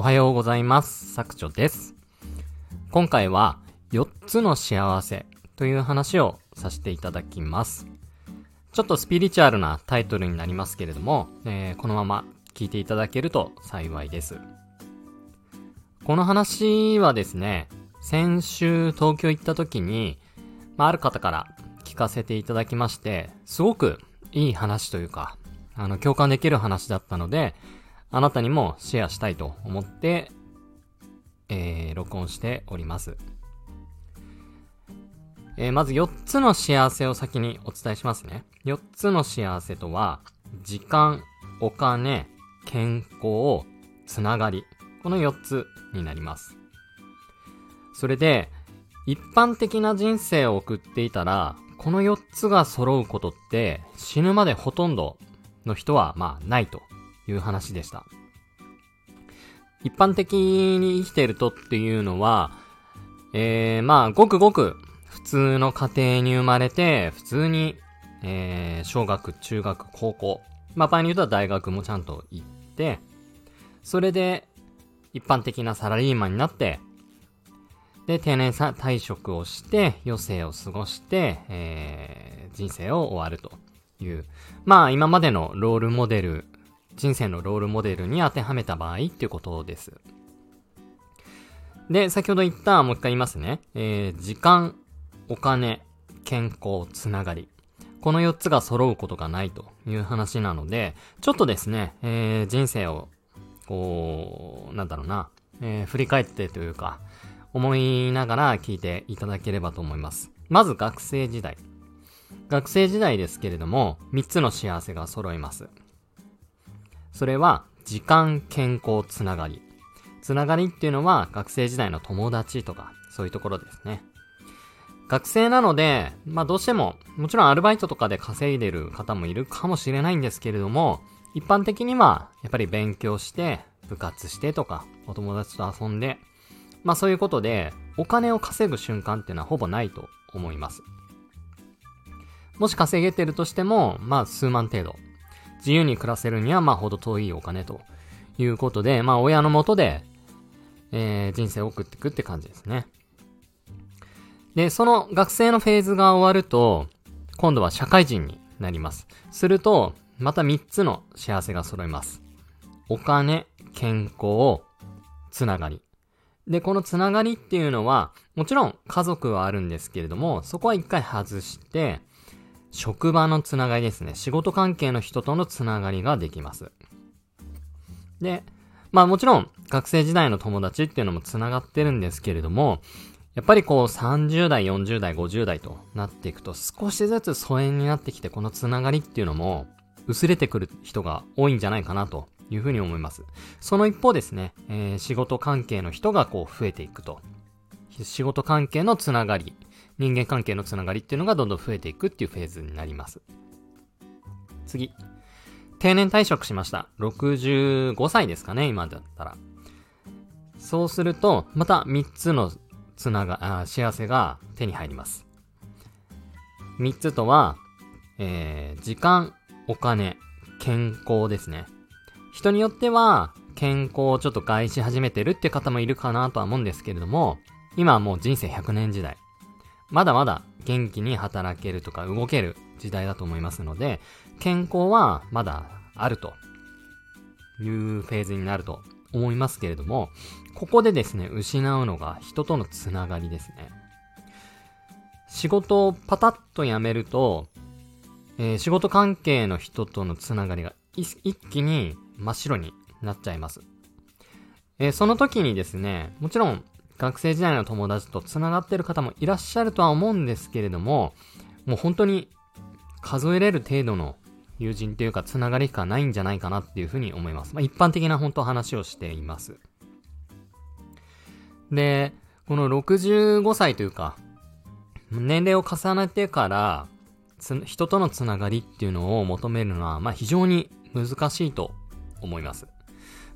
おはようございます。作長です。今回は4つの幸せという話をさせていただきます。ちょっとスピリチュアルなタイトルになりますけれども、えーこのまま聞いていただけると幸いです。この話はですね、先週東京行った時に、まあ、ある方から聞かせていただきまして、すごくいい話というか、あの、共感できる話だったので、あなたにもシェアしたいと思って、えー、録音しております。えーまず4つの幸せを先にお伝えしますね。4つの幸せとは、時間、お金、健康、つながり。この4つになります。それで、一般的な人生を送っていたら、この4つが揃うことって死ぬまでほとんどの人はまあないという話でした。一般的に生きてるとっていうのは、えー、まあごくごく普通の家庭に生まれて、普通に、えー、小学、中学、高校、まあ場合によっては大学もちゃんと行って、それで一般的なサラリーマンになって、で、定年さ退職をして、余生を過ごして、えー、人生を終わるという。まあ、今までのロールモデル、人生のロールモデルに当てはめた場合っていうことです。で、先ほど言った、もう一回言いますね。えー、時間、お金、健康、つながり。この4つが揃うことがないという話なので、ちょっとですね、えー、人生を、こう、なんだろうな、えー、振り返ってというか、思いながら聞いていただければと思います。まず学生時代。学生時代ですけれども、3つの幸せが揃います。それは、時間、健康、つながり。つながりっていうのは、学生時代の友達とか、そういうところですね。学生なので、まあどうしても、もちろんアルバイトとかで稼いでる方もいるかもしれないんですけれども、一般的には、やっぱり勉強して、部活してとか、お友達と遊んで、まあそういうことで、お金を稼ぐ瞬間っていうのはほぼないと思います。もし稼げてるとしても、まあ数万程度。自由に暮らせるにはまあほど遠いお金ということで、まあ親のもとで、えー、人生を送っていくって感じですね。で、その学生のフェーズが終わると、今度は社会人になります。すると、また3つの幸せが揃います。お金、健康、つながり。で、このつながりっていうのは、もちろん家族はあるんですけれども、そこは一回外して、職場のつながりですね。仕事関係の人とのつながりができます。で、まあもちろん学生時代の友達っていうのもつながってるんですけれども、やっぱりこう30代、40代、50代となっていくと少しずつ疎遠になってきてこのつながりっていうのも薄れてくる人が多いんじゃないかなというふうに思います。その一方ですね、えー仕事関係の人がこう増えていくと。仕事関係のつながり、人間関係のつながりっていうのがどんどん増えていくっていうフェーズになります。次。定年退職しました。65歳ですかね、今だったら。そうすると、また3つのつなが、あ幸せが手に入ります。3つとは、えー、時間、お金、健康ですね。人によっては、健康をちょっと害し始めてるって方もいるかなとは思うんですけれども、今はもう人生100年時代。まだまだ元気に働けるとか動ける時代だと思いますので、健康はまだあるというフェーズになると思いますけれども、ここでですね、失うのが人とのつながりですね。仕事をパタッと辞めると、えー仕事関係の人とのつながりが一気に真っ白になっちゃいます。えーその時にですね、もちろん学生時代の友達とつながってる方もいらっしゃるとは思うんですけれども、もう本当に数えれる程度の友人というかつながりしかないんじゃないかなっていうふうに思います。まあ、一般的な本当話をしています。で、この65歳というか、年齢を重ねてから、つ人とのつながりっていうのを求めるのは、まあ非常に難しいと思います。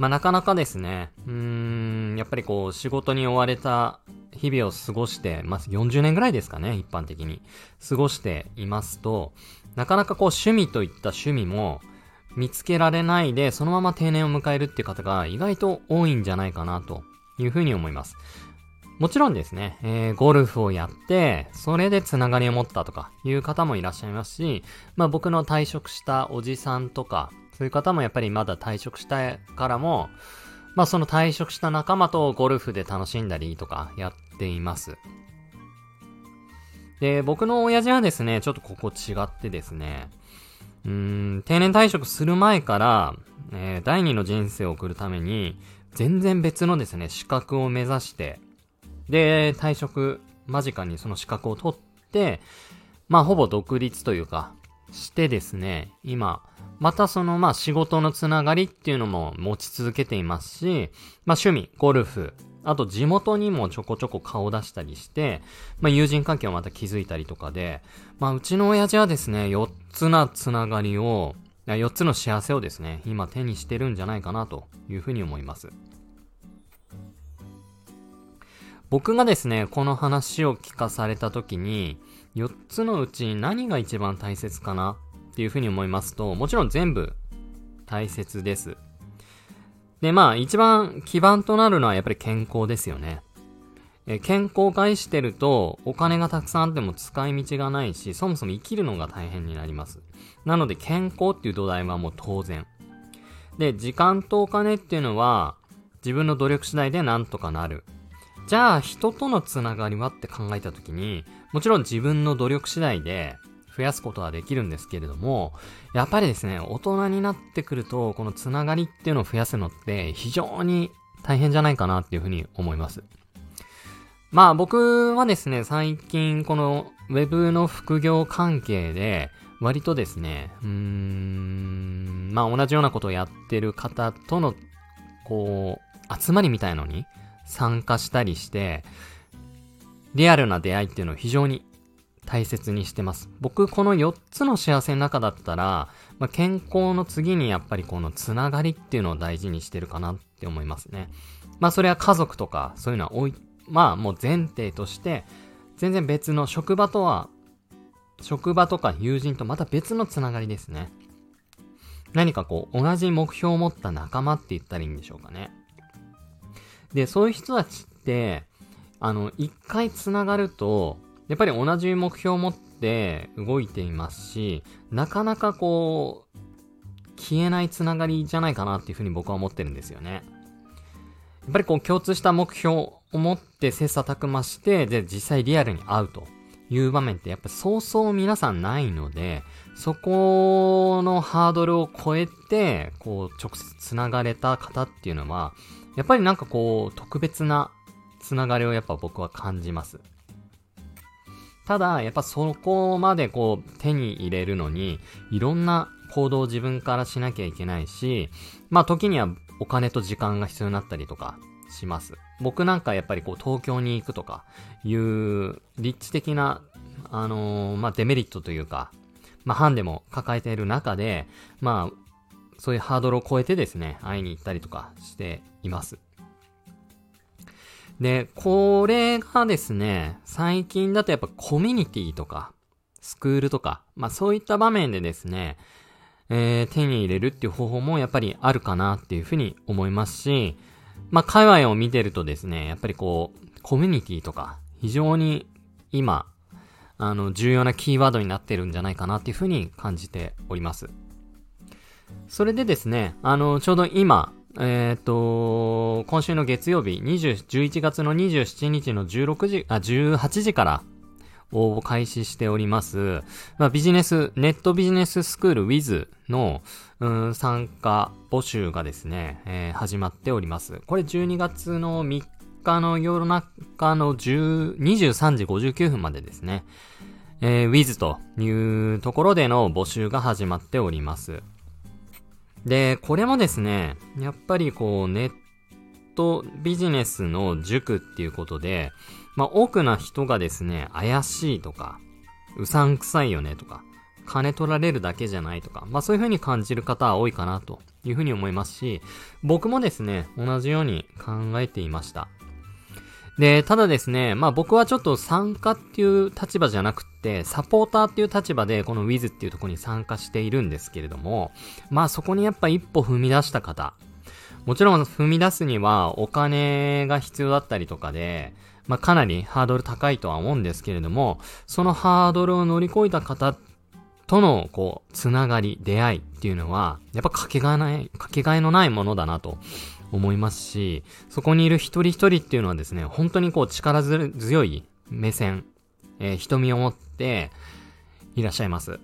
まあなかなかですね、うーん、やっぱりこう仕事に追われた日々を過ごして、まあ40年ぐらいですかね、一般的に。過ごしていますと、なかなかこう趣味といった趣味も見つけられないで、そのまま定年を迎えるっていう方が意外と多いんじゃないかなというふうに思います。もちろんですね、えー、ゴルフをやって、それでつながりを持ったとかいう方もいらっしゃいますし、まあ僕の退職したおじさんとか、そういう方もやっぱりまだ退職したからも、まあその退職した仲間とゴルフで楽しんだりとかやっています。で、僕の親父はですね、ちょっとここ違ってですね、うーん、定年退職する前から、えー、第二の人生を送るために、全然別のですね、資格を目指して、で、退職間近にその資格を取って、まあ、ほぼ独立というか、してですね、今、またその、まあ、仕事のつながりっていうのも持ち続けていますし、まあ、趣味、ゴルフ、あと地元にもちょこちょこ顔出したりして、まあ、友人関係をまた築いたりとかで、まあ、うちの親父はですね、4つなつながりを、4つの幸せをですね、今手にしてるんじゃないかなというふうに思います。僕がですね、この話を聞かされた時に、4つのうち何が一番大切かなっていうふうに思いますと、もちろん全部大切です。で、まあ一番基盤となるのはやっぱり健康ですよね。え健康を害してるとお金がたくさんあっても使い道がないし、そもそも生きるのが大変になります。なので健康っていう土台はもう当然。で、時間とお金っていうのは自分の努力次第でなんとかなる。じゃあ人とのつながりはって考えたときに、もちろん自分の努力次第で増やすことはできるんですけれども、やっぱりですね、大人になってくると、このつながりっていうのを増やすのって非常に大変じゃないかなっていうふうに思います。まあ僕はですね、最近この Web の副業関係で、割とですね、うーん、まあ同じようなことをやってる方との、こう、集まりみたいのに参加したりして、リアルな出会いっていうのを非常に大切にしてます。僕、この4つの幸せの中だったら、まあ、健康の次にやっぱりこのつながりっていうのを大事にしてるかなって思いますね。まあ、それは家族とか、そういうのは多い、まあ、もう前提として、全然別の職場とは、職場とか友人とまた別のつながりですね。何かこう、同じ目標を持った仲間って言ったらいいんでしょうかね。で、そういう人たちって、あの、一回繋がると、やっぱり同じ目標を持って動いていますし、なかなかこう、消えないつながりじゃないかなっていうふうに僕は思ってるんですよね。やっぱりこう共通した目標を持って切磋琢磨して、で、実際リアルに会うという場面ってやっぱそうそう皆さんないので、そこのハードルを超えて、こう直接繋がれた方っていうのは、やっぱりなんかこう、特別なつながりをやっぱ僕は感じます。ただ、やっぱそこまでこう、手に入れるのに、いろんな行動を自分からしなきゃいけないし、まあ時にはお金と時間が必要になったりとかします。僕なんかやっぱりこう東京に行くとかいう立地的な、あのー、まあデメリットというか、まあハンデも抱えている中で、まあそういうハードルを超えてですね、会いに行ったりとかしています。で、これがですね、最近だとやっぱコミュニティとか、スクールとか、まあそういった場面でですね、えー、手に入れるっていう方法もやっぱりあるかなっていうふうに思いますし、まあ界隈を見てるとですね、やっぱりこう、コミュニティとか、非常に今、あの、重要なキーワードになってるんじゃないかなっていうふうに感じております。それでですね、あの、ちょうど今、えっ、ー、と、今週の月曜日、20、11月の27日の16時、あ、18時から応募開始しております。まあ、ビジネス、ネットビジネススクール Wiz の、うん、参加募集がですね、えー、始まっております。これ12月の3日の夜中の10 23時59分までですね、えー、Wiz というところでの募集が始まっております。で、これもですね、やっぱりこう、ネットビジネスの塾っていうことで、まあ、多くの人がですね、怪しいとか、うさんくさいよねとか、金取られるだけじゃないとか、まあそういう風に感じる方は多いかなという風に思いますし、僕もですね、同じように考えていました。で、ただですね、まあ僕はちょっと参加っていう立場じゃなくて、サポーターっていう立場でこの Wiz っていうとこに参加しているんですけれども、まあそこにやっぱ一歩踏み出した方、もちろん踏み出すにはお金が必要だったりとかで、まあかなりハードル高いとは思うんですけれども、そのハードルを乗り越えた方との、こう、つながり、出会いっていうのは、やっぱかけがえない、かけがえのないものだなと思いますし、そこにいる一人一人っていうのはですね、本当にこう力強い目線、えー、瞳を持っていらっしゃいます。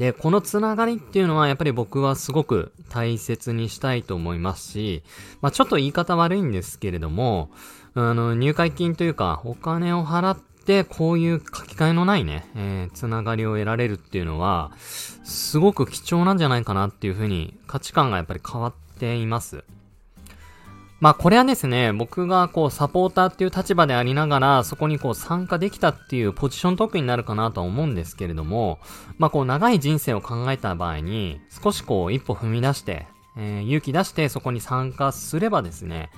で、このつながりっていうのはやっぱり僕はすごく大切にしたいと思いますし、まあちょっと言い方悪いんですけれども、あの、入会金というかお金を払って、こういう書き換えのないね、えー、つながりを得られるっていうのは、すごく貴重なんじゃないかなっていうふうに価値観がやっぱり変わっています。まあこれはですね、僕がこうサポーターっていう立場でありながら、そこにこう参加できたっていうポジショントークになるかなとは思うんですけれども、まあこう長い人生を考えた場合に、少しこう一歩踏み出して、えー、勇気出してそこに参加すればですね、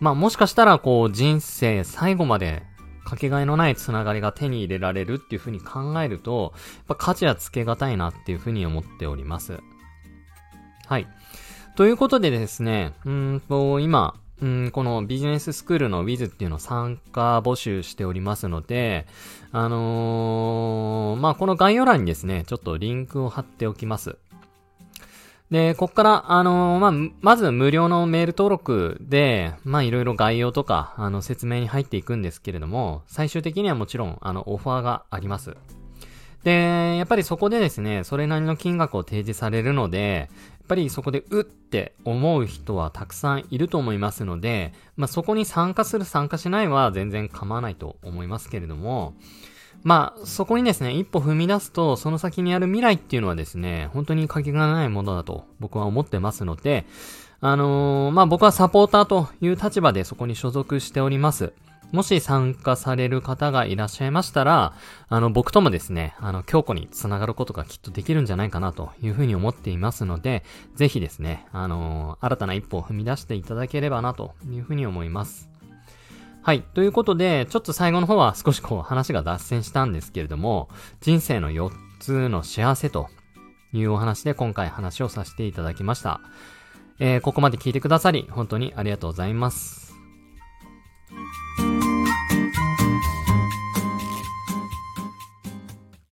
まあもしかしたらこう人生最後までかけがえのないつながりが手に入れられるっていう風に考えると、やっぱ価値はつけがたいなっていう風に思っております。はい。ということでですね、うんと、今、うん、このビジネススクールの Wiz っていうのを参加募集しておりますので、あのー、まあ、この概要欄にですね、ちょっとリンクを貼っておきます。で、こっから、あのー、まあ、まず無料のメール登録で、ま、いろいろ概要とか、あの、説明に入っていくんですけれども、最終的にはもちろん、あの、オファーがあります。で、やっぱりそこでですね、それなりの金額を提示されるので、ぱりそこでうって思う人はたくさんいると思いますので、まあ、そこに参加する参加しないは全然構わないと思いますけれども、まあ、そこにですね、一歩踏み出すと、その先にある未来っていうのはですね、本当に限がないものだと僕は思ってますので、あのー、まあ僕はサポーターという立場でそこに所属しております。もし参加される方がいらっしゃいましたら、あの、僕ともですね、あの、強固につながることがきっとできるんじゃないかなというふうに思っていますので、ぜひですね、あの、新たな一歩を踏み出していただければなというふうに思います。はい。ということで、ちょっと最後の方は少しこう話が脱線したんですけれども、人生の4つの幸せというお話で今回話をさせていただきました。えー、ここまで聞いてくださり、本当にありがとうございます。